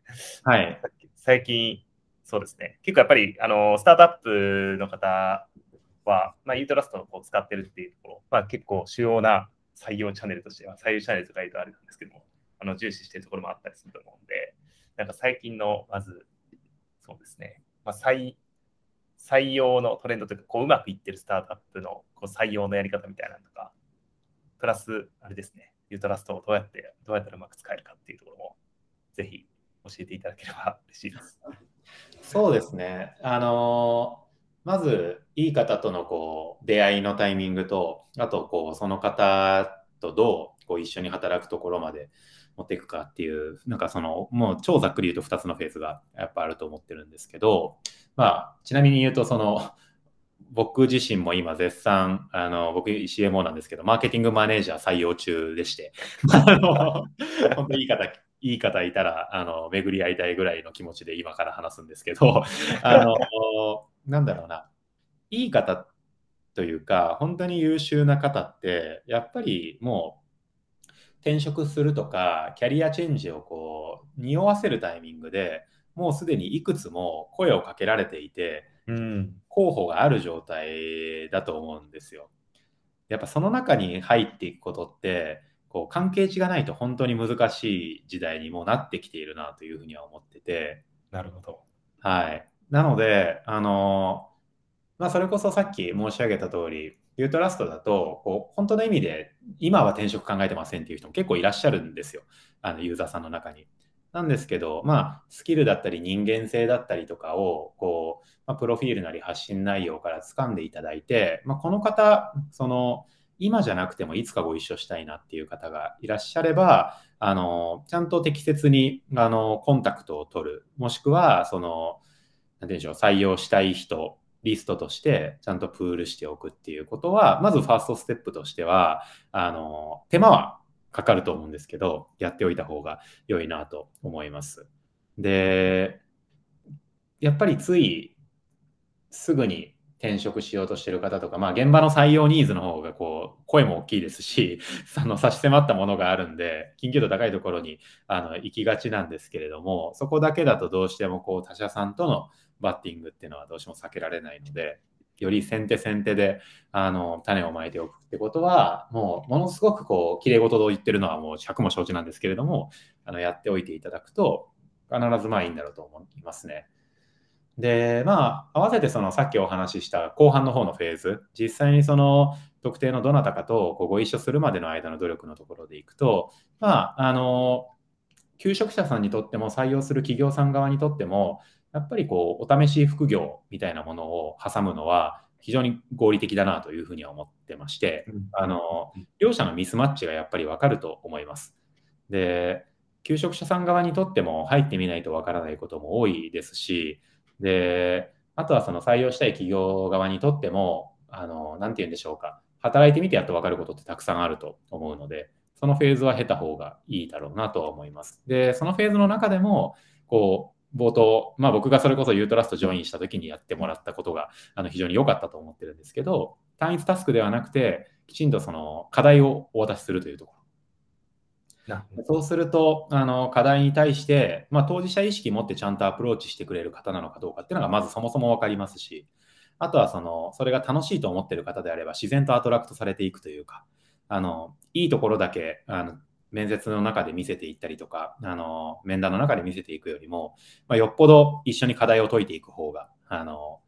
はい、最近、そうですね、結構やっぱりあのスタートアップの方は、まあ、ユートラストをこう使ってるっていうところ、まあ、結構主要な採用チャンネルとしては、採用チャンネルとかいうとあれなんですけども、あの重視しているところもあったりすると思うんで、なんか最近の、まず、そうですね、まあ、採採用のトレンドというか、こううまくいってるスタートアップのこう採用のやり方みたいなのとか、プラス、あれですね、ユートラストをどうやって、どうやったらうまく使えるかっていうところも、ぜひ教えていただければ 嬉しいです。そうですね。あのまず、いい方とのこう出会いのタイミングと、あとこうその方とどうこう一緒に働くところまで持っていくかっていう、なんかその、もう超ざっくり言うと2つのフェーズがやっぱあると思ってるんですけど、まあ、ちなみに言うと、その、僕自身も今絶賛、あの、僕 CMO なんですけど、マーケティングマネージャー採用中でして、あの、本当にいい方、いい方いたら、あの、巡り合いたいぐらいの気持ちで今から話すんですけど、あの、なんだろうな、いい方というか、本当に優秀な方って、やっぱりもう、転職するとか、キャリアチェンジをこう、匂わせるタイミングで、もうすでにいくつも声をかけられていて、うん、候補がある状態だと思うんですよ。やっぱその中に入っていくことってこう関係値がないと本当に難しい時代にもなってきているなというふうには思ってて。なるほど。はい。なので、あのまあ、それこそさっき申し上げた通り、ユートラストだとこう本当の意味で今は転職考えてませんっていう人も結構いらっしゃるんですよ。あのユーザーさんの中に。なんですけど、まあ、スキルだったり人間性だったりとかを、こう、まあ、プロフィールなり発信内容から掴んでいただいて、まあ、この方、その、今じゃなくてもいつかご一緒したいなっていう方がいらっしゃれば、あの、ちゃんと適切に、あの、コンタクトを取る、もしくは、その、なんていうんでしょう、採用したい人、リストとしてちゃんとプールしておくっていうことは、まずファーストステップとしては、あの、手間はかかると思うんですけど、やっておいた方が良いなと思います。で、やっぱりついすぐに転職しようとしてる方とか、まあ、現場の採用ニーズの方がこう声も大きいですし、あの差し迫ったものがあるんで、緊急度高いところにあの行きがちなんですけれども、そこだけだとどうしてもこう他社さんとのバッティングっていうのはどうしても避けられないので、より先手先手であの種をまいておくってことは、もうものすごくこう、きれい事と言ってるのはもう尺も承知なんですけれども、あのやっておいていただくと、必ずまあいいんだろうと思いますね。で、まあ、合わせてそのさっきお話しした後半の方のフェーズ、実際にその特定のどなたかとこうご一緒するまでの間の努力のところでいくと、まあ、あの、求職者さんにとっても採用する企業さん側にとっても、やっぱりこう、お試し副業みたいなものを挟むのは、非常に合理的だなというふうには思ってまして、あの、両者のミスマッチがやっぱりわかると思います。で、求職者さん側にとっても入ってみないとわからないことも多いですし、で、あとはその採用したい企業側にとっても、あの、なんて言うんでしょうか、働いてみてやっとわかることってたくさんあると思うので、そのフェーズは経た方がいいだろうなとは思います。で、そのフェーズの中でも、こう、冒頭、まあ、僕がそれこそユートラストジョインした時にやってもらったことがあの非常に良かったと思ってるんですけど、単一タスクではなくて、きちんとその課題をお渡しするというところ。そうすると、あの課題に対して、まあ、当事者意識持ってちゃんとアプローチしてくれる方なのかどうかっていうのがまずそもそも分かりますし、あとはそのそれが楽しいと思ってる方であれば自然と attract されていくというか、あのいいところだけあの面接の中で見せていったりとか、あの、面談の中で見せていくよりも、まあ、よっぽど一緒に課題を解いていく方が、あの、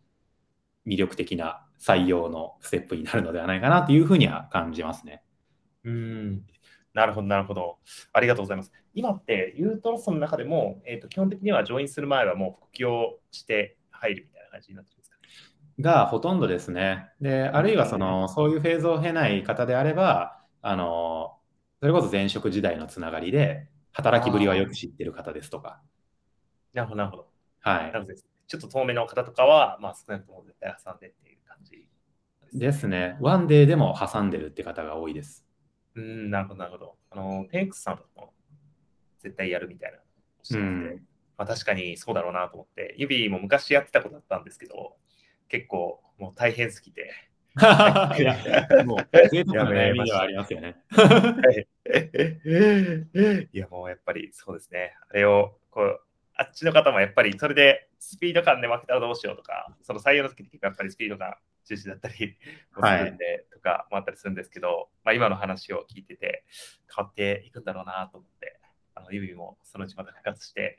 魅力的な採用のステップになるのではないかなというふうには感じますね。うん。なるほど、なるほど。ありがとうございます。今って、ユートロストの中でも、えーと、基本的にはジョインする前はもう副業して入るみたいな感じになってるんですか、がほとんどですね。で、あるいはその、そういうフェーズを経ない方であれば、あの、それこそ前職時代のつながりで、働きぶりはよく知ってる方ですとか。なるほど、なるほど。はい。なので、ちょっと遠目の方とかは、まあ、少なくとも絶対挟んでっていう感じですね。ワンデーでも挟んでるって方が多いです。うん、なるほど、なるほど。あの、テンクスさんとかも絶対やるみたいな。うんまあ、確かにそうだろうなと思って、指も昔やってたことあったんですけど、結構もう大変すぎて、いや、もう、贅沢な悩みではありますよね。いや、もうやっぱりそうですね。あれを、こう、あっちの方もやっぱりそれでスピード感で負けたらどうしようとか、その採用の時って結構やっぱりスピード感重視だったりもするんで、とかもあったりするんですけど、まあ今の話を聞いてて変わっていくんだろうなと思って、あの、指もそのうちまた復活して、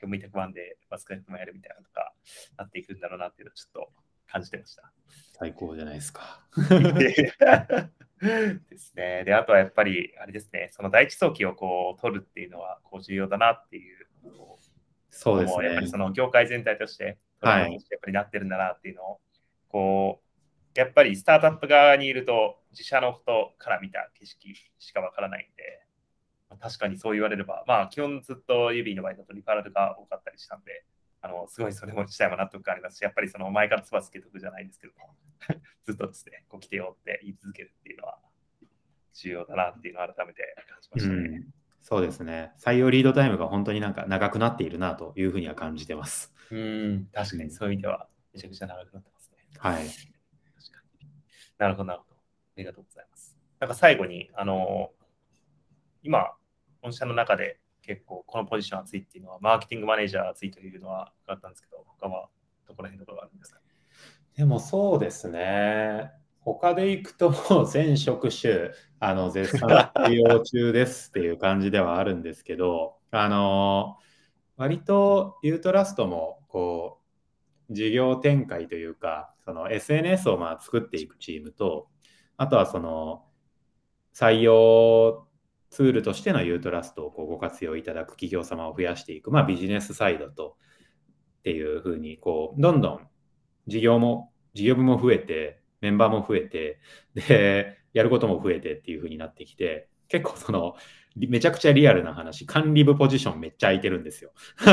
今日見たくワンでバスケットもやるみたいなのとかなっていくんだろうなっていうのをちょっと感じてました。最高じゃないですか。ですね。で、あとはやっぱり、あれですね、その第一早期をこう取るっていうのはこう重要だなっていう、こそうですもやっぱりねそ。の業界全体として、やっぱりなってるんだなっていうのを、こう、やっぱりスタートアップ側にいると、自社のことから見た景色しかわからないんで、まあ確かにそう言われれば、まあ、基本ずっと指の場合だとリファラルが多かったりしたんで、あのすごいそれも自体も納得感ありますし、やっぱりその前からつばつけとくじゃないんですけども、ずっとですね、こう来てよって言い続けるっていうのは重要だなっていうのを改めて感じましたね。うん、そうですね。採用リードタイムが本当になんか長くなっているなというふうには感じてます。うん、確かにそういう意味ではめちゃくちゃ長くなってますね。はい。なるほど、なるほど。ありがとうございます。なんか最後に、あの今、御社の中で結構このポジション熱いっていうのは、マーケティングマネージャー熱いというのは分かったんですけど、他はどこら辺のところがあるんですか？でもそうですね。他で行くともう全職種、あの、絶賛採用中ですっていう感じではあるんですけど、あの、割とユートラストも、こう、事業展開というか、その SNS をまあ作っていくチームと、あとはその、採用ツールとしてのユートラストをこうご活用いただく企業様を増やしていく、まあビジネスサイドとっていうふうに、こう、どんどん事業も、事業部も増えて、メンバーも増えて、で、やることも増えてっていうふうになってきて、結構その、めちゃくちゃリアルな話、管理部ポジションめっちゃ空いてるんですよ。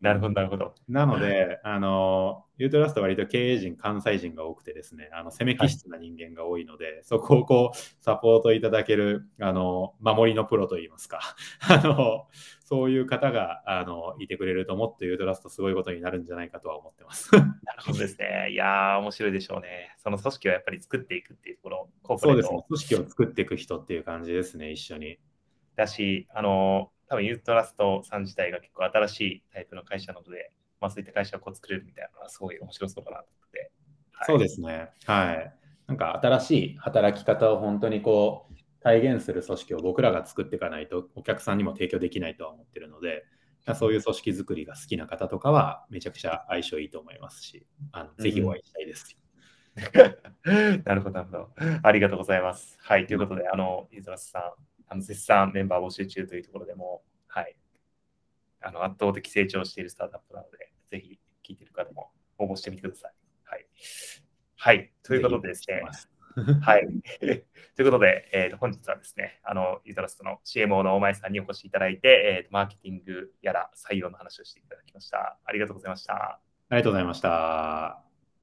なるほど、なるほど。なので、あの、ユートラストは割と経営陣、関西人が多くてですね、あの、攻め気質な人間が多いので、そこをこう、サポートいただける、あの、守りのプロといいますか、あの、そういう方が、あの、いてくれるともっとユートラストすごいことになるんじゃないかとは思ってます。なるほどですね。いやー、面白いでしょうね。その組織をやっぱり作っていくっていうところ、コーポレートそうですね。組織を作っていく人っていう感じですね、一緒に。だし、あの、多分ユートラストさん自体が結構新しいタイプの会社なので、まあそういった会社をこう作れるみたいなのはすごい面白そうだなと思って。はいそうですね。はい。なんか新しい働き方を本当にこう体現する組織を僕らが作っていかないとお客さんにも提供できないとは思ってるので、そういう組織作りが好きな方とかはめちゃくちゃ相性いいと思いますし、あのぜひお会いしたいです。なるほど、なるほど。ありがとうございます。はい、ということで、あの、ユートラスさん、あの絶賛メンバー募集中というところでも、はい、あの圧倒的成長しているスタートアップなので、ぜひ聞いている方も応募してみてください。はい。はい、ということでですね、はい。ということで、えーと、本日はですね、あの、ユートラストの CMO の大前さんにお越しいただいて、えーと、マーケティングやら採用の話をしていただきました。ありがとうございました。ありがとうございました。